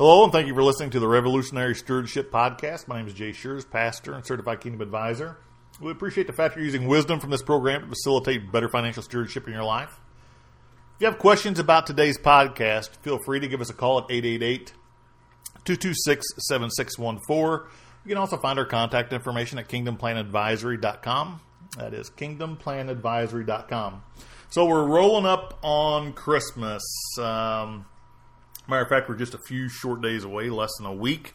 Hello, and thank you for listening to the Revolutionary Stewardship Podcast. My name is Jay Schurz, pastor and certified kingdom advisor. We appreciate the fact you're using wisdom from this program to facilitate better financial stewardship in your life. If you have questions about today's podcast, feel free to give us a call at 888 226 7614. You can also find our contact information at kingdomplanadvisory.com. That is kingdomplanadvisory.com. So we're rolling up on Christmas. Um, Matter of fact, we're just a few short days away, less than a week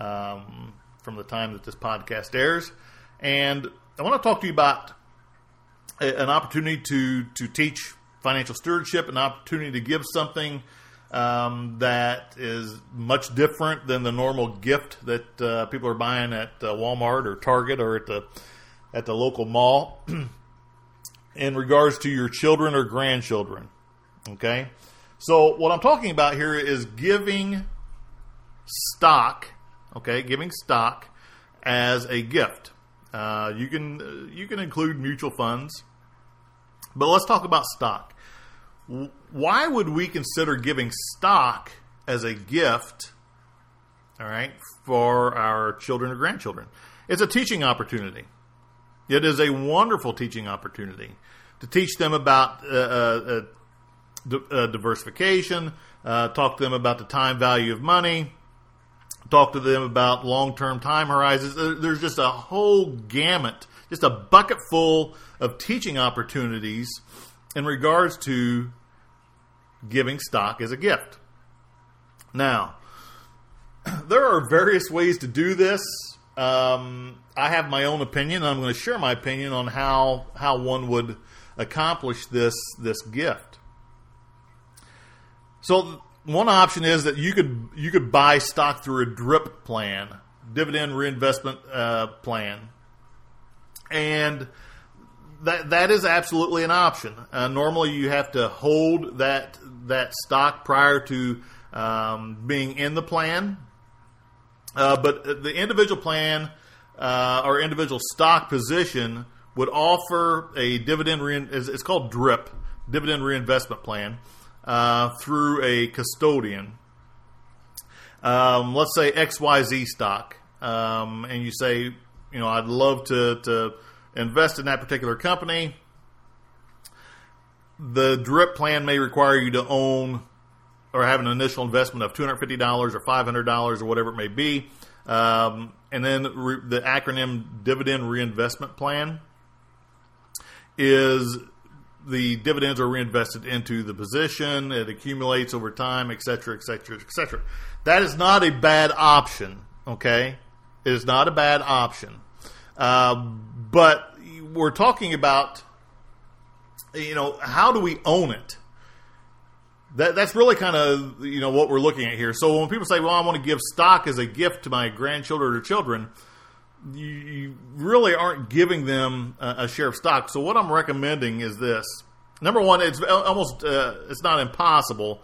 um, from the time that this podcast airs. And I want to talk to you about a, an opportunity to, to teach financial stewardship, an opportunity to give something um, that is much different than the normal gift that uh, people are buying at uh, Walmart or Target or at the at the local mall in regards to your children or grandchildren. Okay, so what I'm talking about here is giving stock, okay, giving stock as a gift. Uh, you can you can include mutual funds, but let's talk about stock. Why would we consider giving stock as a gift? All right, for our children or grandchildren, it's a teaching opportunity. It is a wonderful teaching opportunity to teach them about uh, uh, uh, diversification, uh, talk to them about the time value of money, talk to them about long term time horizons. There's just a whole gamut, just a bucket full of teaching opportunities in regards to giving stock as a gift. Now, there are various ways to do this. Um, I have my own opinion. I'm going to share my opinion on how how one would accomplish this this gift. So one option is that you could you could buy stock through a DRIP plan, dividend reinvestment uh, plan, and that that is absolutely an option. Uh, normally, you have to hold that that stock prior to um, being in the plan, uh, but the individual plan uh, or individual stock position would offer a dividend. Re- it's called DRIP, dividend reinvestment plan uh, through a custodian. Um, let's say XYZ stock, um, and you say, you know, I'd love to, to invest in that particular company. The DRIP plan may require you to own or have an initial investment of $250 or $500 or whatever it may be. Um, and then re- the acronym dividend reinvestment plan is the dividends are reinvested into the position, it accumulates over time, et cetera, et cetera, et cetera. That is not a bad option, okay? It is not a bad option. Uh, but we're talking about, you know, how do we own it? That, that's really kind of you know what we're looking at here. So when people say, "Well, I want to give stock as a gift to my grandchildren or children," you, you really aren't giving them a, a, share of stock. So what I'm recommending is this. Number one, it's almost uh, it's not impossible,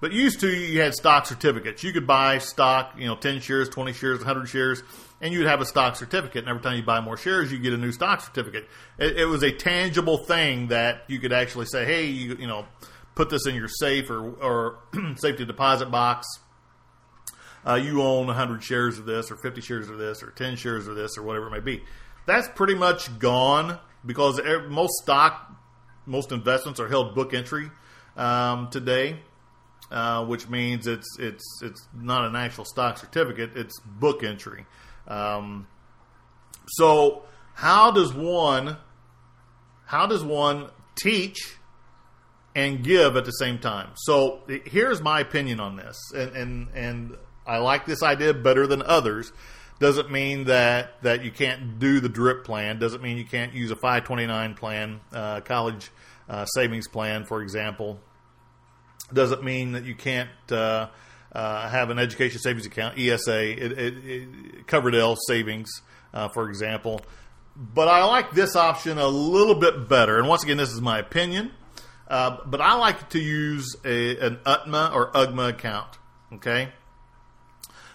but used to you had stock certificates. You could buy stock, you know, ten shares, twenty shares, hundred shares, and you'd have a stock certificate. And every time you buy more shares, you get a new stock certificate. It, it was a tangible thing that you could actually say, hey, you, you know, put this in your safe or, or safety deposit box uh, you own 100 shares of this, or 50 shares of this, or 10 shares of this, or whatever it may be. That's pretty much gone because most stock, most investments are held book entry um, today, uh, which means it's it's it's not an actual stock certificate; it's book entry. Um, so, how does one how does one teach and give at the same time? So, here's my opinion on this, and and and I like this idea better than others. Doesn't mean that, that you can't do the drip plan. Doesn't mean you can't use a 529 plan, uh, college uh, savings plan, for example. Doesn't mean that you can't uh, uh, have an education savings account, ESA, it, it, it, Coverdell Savings, uh, for example. But I like this option a little bit better. And once again, this is my opinion. Uh, but I like to use a, an UTMA or UGMA account. Okay,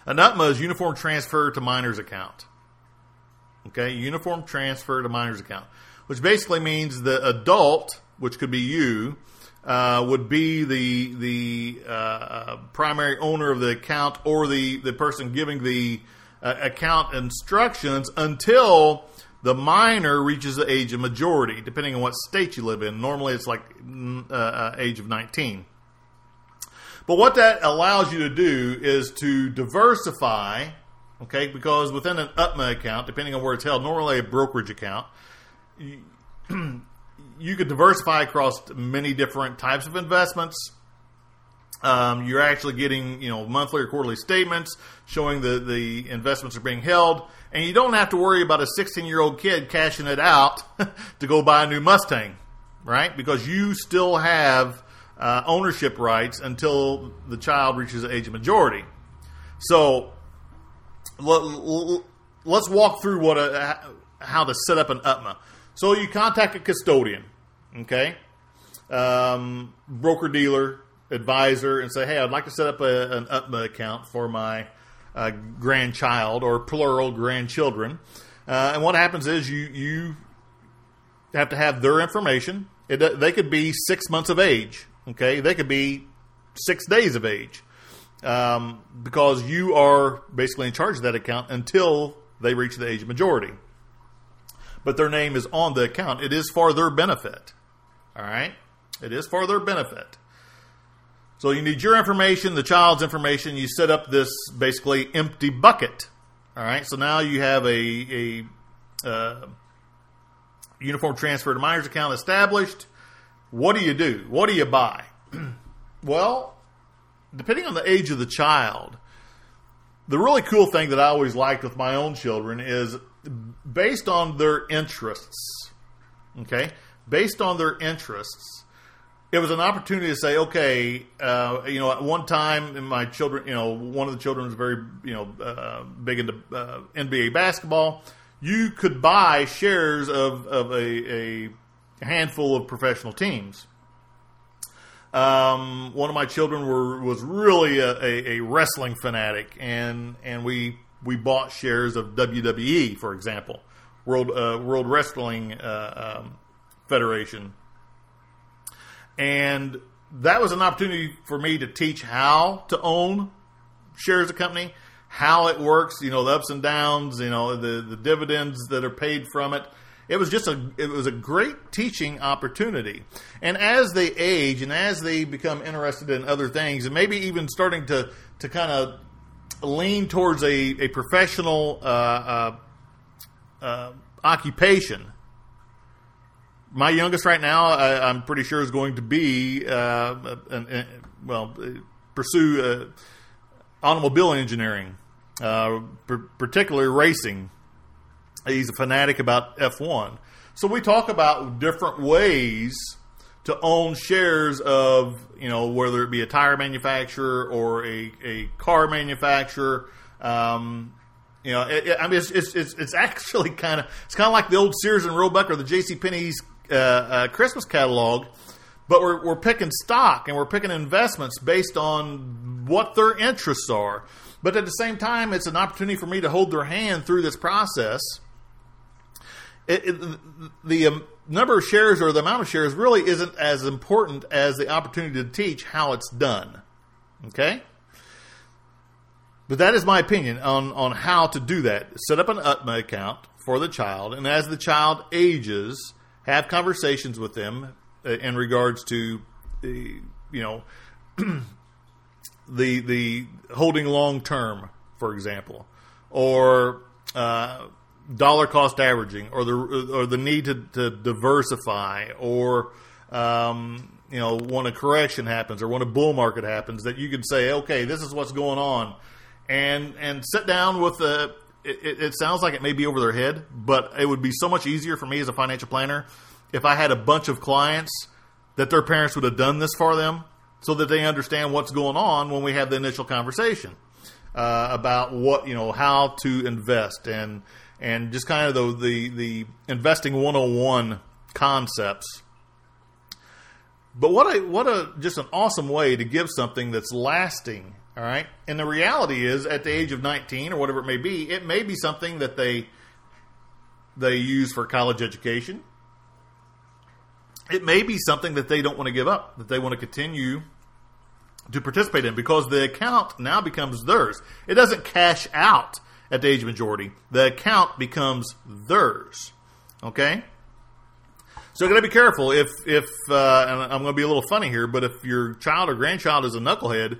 an UTMA is Uniform Transfer to Minors Account. Okay, Uniform Transfer to Minors Account, which basically means the adult, which could be you, uh, would be the the uh, primary owner of the account or the the person giving the uh, account instructions until the minor reaches the age of majority, depending on what state you live in. Normally, it's like mm, uh, uh, age of 19. But what that allows you to do is to diversify, okay, because within an UTMA account, depending on where it's held, normally a brokerage account, you, you could diversify across many different types of investments. Um, you're actually getting, you know, monthly or quarterly statements showing the, the investments are being held and you don't have to worry about a 16 year old kid cashing it out to go buy a new Mustang, right? Because you still have uh, ownership rights until the child reaches the age of majority. So let, us walk through what a, how to set up an UTMA. So you contact a custodian, okay, um, broker dealer, advisor, and say, hey, I'd like to set up a, an UTMA account for my uh, grandchild or plural grandchildren. Uh, and what happens is you you have to have their information. It, they could be six months of age. Okay, they could be six days of age um, because you are basically in charge of that account until they reach the age of majority. But their name is on the account. It is for their benefit. All right, it is for their benefit. So you need your information, the child's information. You set up this basically empty bucket. All right. So now you have a, a uh, uniform transfer to minors account established. What do you do? What do you buy? well, depending on the age of the child, the really cool thing that I always liked with my own children is based on their interests. Okay, based on their interests it was an opportunity to say, okay, uh, you know, at one time, in my children, you know, one of the children was very, you know, uh, big into uh, NBA basketball. You could buy shares of of a, a handful of professional teams. Um, one of my children were was really a, a, a, wrestling fanatic, and and we we bought shares of WWE, for example, World uh, World Wrestling uh, um, Federation and that was an opportunity for me to teach how to own shares of company, how it works, you know, the ups and downs, you know, the, the dividends that are paid from it. It was just a it was a great teaching opportunity. And as they age and as they become interested in other things and maybe even starting to to kind of lean towards a, a professional uh, uh, uh, occupation, my youngest right now, I, am pretty sure is going to be uh, an, an, well pursue uh, automobile engineering, uh, particularly racing. He's a fanatic about F1. So we talk about different ways to own shares of you know whether it be a tire manufacturer or a, a car manufacturer. Um, you know, it, it, I mean, it's, it's, it's, actually kind of it's kind of like the old Sears and Roebuck or the J.C. Penney's uh, uh, Christmas catalog, but we're, we're picking stock and we're picking investments based on what their interests are. But at the same time, it's an opportunity for me to hold their hand through this process. It, it, the um, number of shares or the amount of shares really isn't as important as the opportunity to teach how it's done. Okay? But that is my opinion on, on how to do that. Set up an UTMA account for the child, and as the child ages, have conversations with them uh, in regards to the you know the the holding long term, for example, or uh, dollar cost averaging, or the or the need to, to diversify, or um, you know when a correction happens or when a bull market happens, that you can say, okay, this is what's going on, and and sit down with the it, it, sounds like it may be over their head, but it would be so much easier for me as a financial planner if I had a bunch of clients that their parents would have done this for them so that they understand what's going on when we have the initial conversation uh, about what you know how to invest and and just kind of the the, the investing 101 concepts. But what a what a just an awesome way to give something that's lasting. All right, and the reality is, at the age of 19 or whatever it may be, it may be something that they they use for college education. It may be something that they don't want to give up, that they want to continue to participate in because the account now becomes theirs. It doesn't cash out at the age of majority. The account becomes theirs. Okay? So got to be careful if if uh, and I'm going to be a little funny here, but if your child or grandchild is a knucklehead,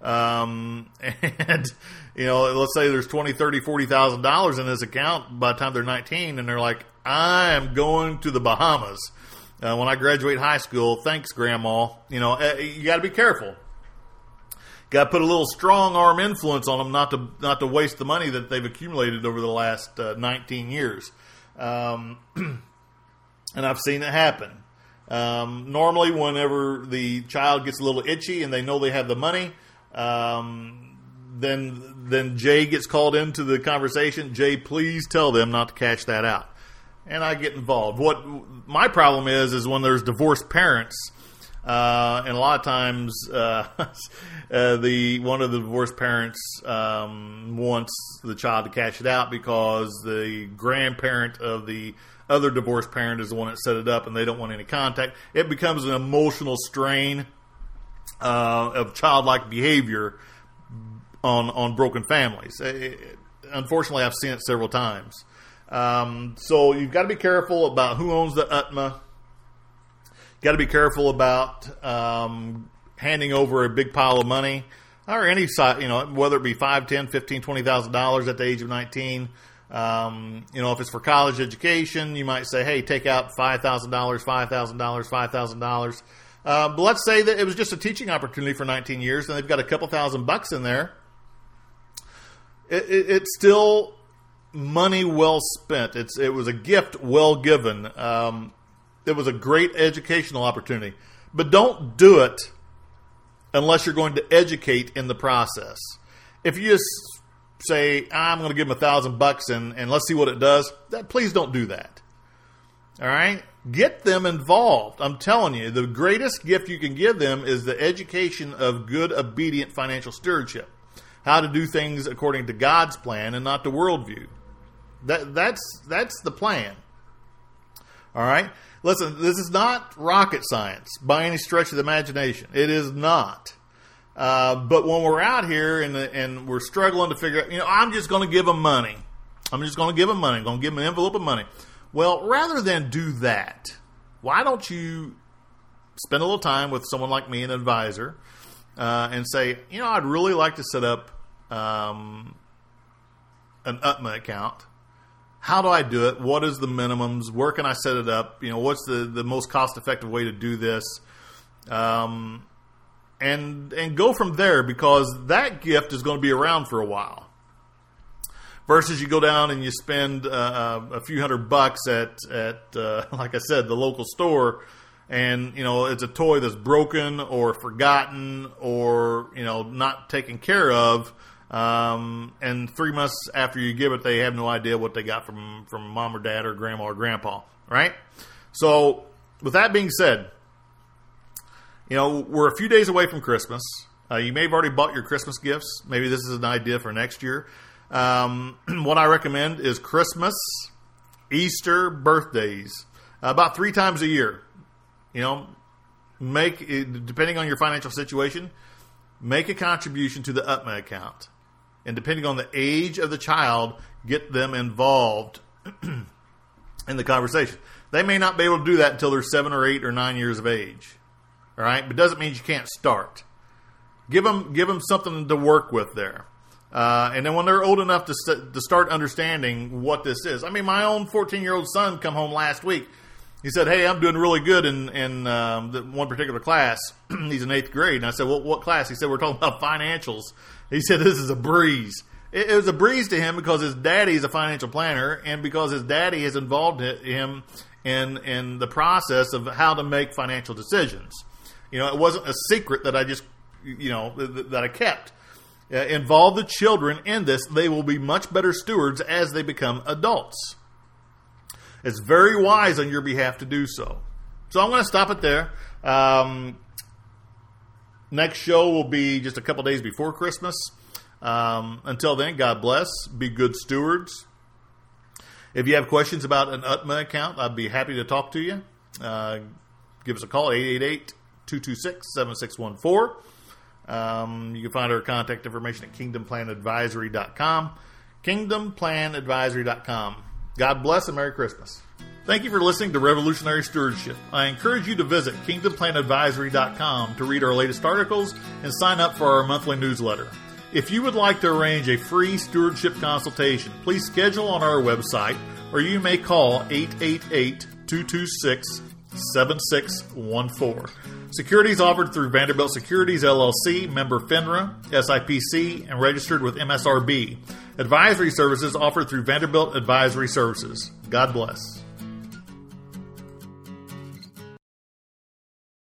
um, and you know, let's say there's twenty, thirty, forty thousand dollars in this account by the time they're 19, and they're like, I am going to the Bahamas uh, when I graduate high school. Thanks, Grandma. You know, uh, you got to be careful got to put a little strong arm influence on them not to not to waste the money that they've accumulated over the last uh, 19 years. Um, and I've seen it happen. Um, normally, whenever the child gets a little itchy and they know they have the money, um, then then Jay gets called into the conversation. Jay, please tell them not to cash that out, and I get involved. What my problem is is when there's divorced parents uh, and a lot of times, uh, uh, the one of the divorced parents um, wants the child to cash it out because the grandparent of the other divorced parent is the one that set it up, and they don't want any contact. It becomes an emotional strain uh, of childlike behavior on on broken families. It, unfortunately, I've seen it several times. Um, so you've got to be careful about who owns the UTMA got to be careful about um, handing over a big pile of money or any size, you know, whether it be five, ten, fifteen, twenty thousand dollars at the age of nineteen. Um, you know, if it's for college education, you might say, "Hey, take out five thousand dollars, five thousand dollars, five thousand dollars." Uh, but let's say that it was just a teaching opportunity for 19 years, and they've got a couple thousand bucks in there. It, it, it's still money well spent. It's it was a gift well given. Um, it was a great educational opportunity. But don't do it unless you're going to educate in the process. If you just say, I'm going to give them a thousand bucks and, and let's see what it does, that, please don't do that. All right? Get them involved. I'm telling you, the greatest gift you can give them is the education of good, obedient financial stewardship. How to do things according to God's plan and not the worldview. That, that's, that's the plan. All right? Listen, this is not rocket science by any stretch of the imagination. It is not. Uh, but when we're out here and, and we're struggling to figure out, you know, I'm just going to give them money. I'm just going to give them money. I'm going to give them an envelope of money. Well, rather than do that, why don't you spend a little time with someone like me, an advisor, uh, and say, you know, I'd really like to set up um, an UTMA account how do I do it? What is the minimums? Where can I set it up? You know, what's the, the most cost effective way to do this? Um, and and go from there because that gift is going to be around for a while. Versus you go down and you spend uh, uh, a few hundred bucks at at uh, like I said the local store, and you know it's a toy that's broken or forgotten or you know not taken care of um, and three months after you give it, they have no idea what they got from from mom or dad or grandma or grandpa, right? So, with that being said, you know we're a few days away from Christmas. Uh, you may have already bought your Christmas gifts. Maybe this is an idea for next year. Um, what I recommend is Christmas, Easter, birthdays, about three times a year. You know, make depending on your financial situation, make a contribution to the UTMA account and depending on the age of the child, get them involved in the conversation. They may not be able to do that until they're seven or eight or nine years of age. All right, but doesn't mean you can't start. Give them give them something to work with there, uh, and then when they're old enough to st- to start understanding what this is. I mean, my own fourteen year old son come home last week. He said, "Hey, I'm doing really good in in um, one particular class. He's in eighth grade." And I said, "Well, what class?" He said, "We're talking about financials." He said this is a breeze. It, it was a breeze to him because his daddy is a financial planner, and because his daddy has involved him in in the process of how to make financial decisions. You know, it wasn't a secret that I just, you know, that I kept. Uh, involve the children in this. They will be much better stewards as they become adults. It's very wise on your behalf to do so. So I'm going to stop it there. Um, next show will be just a couple days before Christmas. Um, until then, God bless. Be good stewards. If you have questions about an UTMA account, I'd be happy to talk to you. Uh, give us a call, 888 226 7614. Um, you can find our contact information at kingdomplanadvisory.com. Kingdomplanadvisory.com. God bless and Merry Christmas. Thank you for listening to Revolutionary Stewardship. I encourage you to visit kingdomplanadvisory.com to read our latest articles and sign up for our monthly newsletter. If you would like to arrange a free stewardship consultation, please schedule on our website or you may call 888 226 7614. Securities offered through Vanderbilt Securities LLC, member FINRA, SIPC, and registered with MSRB. Advisory services offered through Vanderbilt Advisory Services. God bless.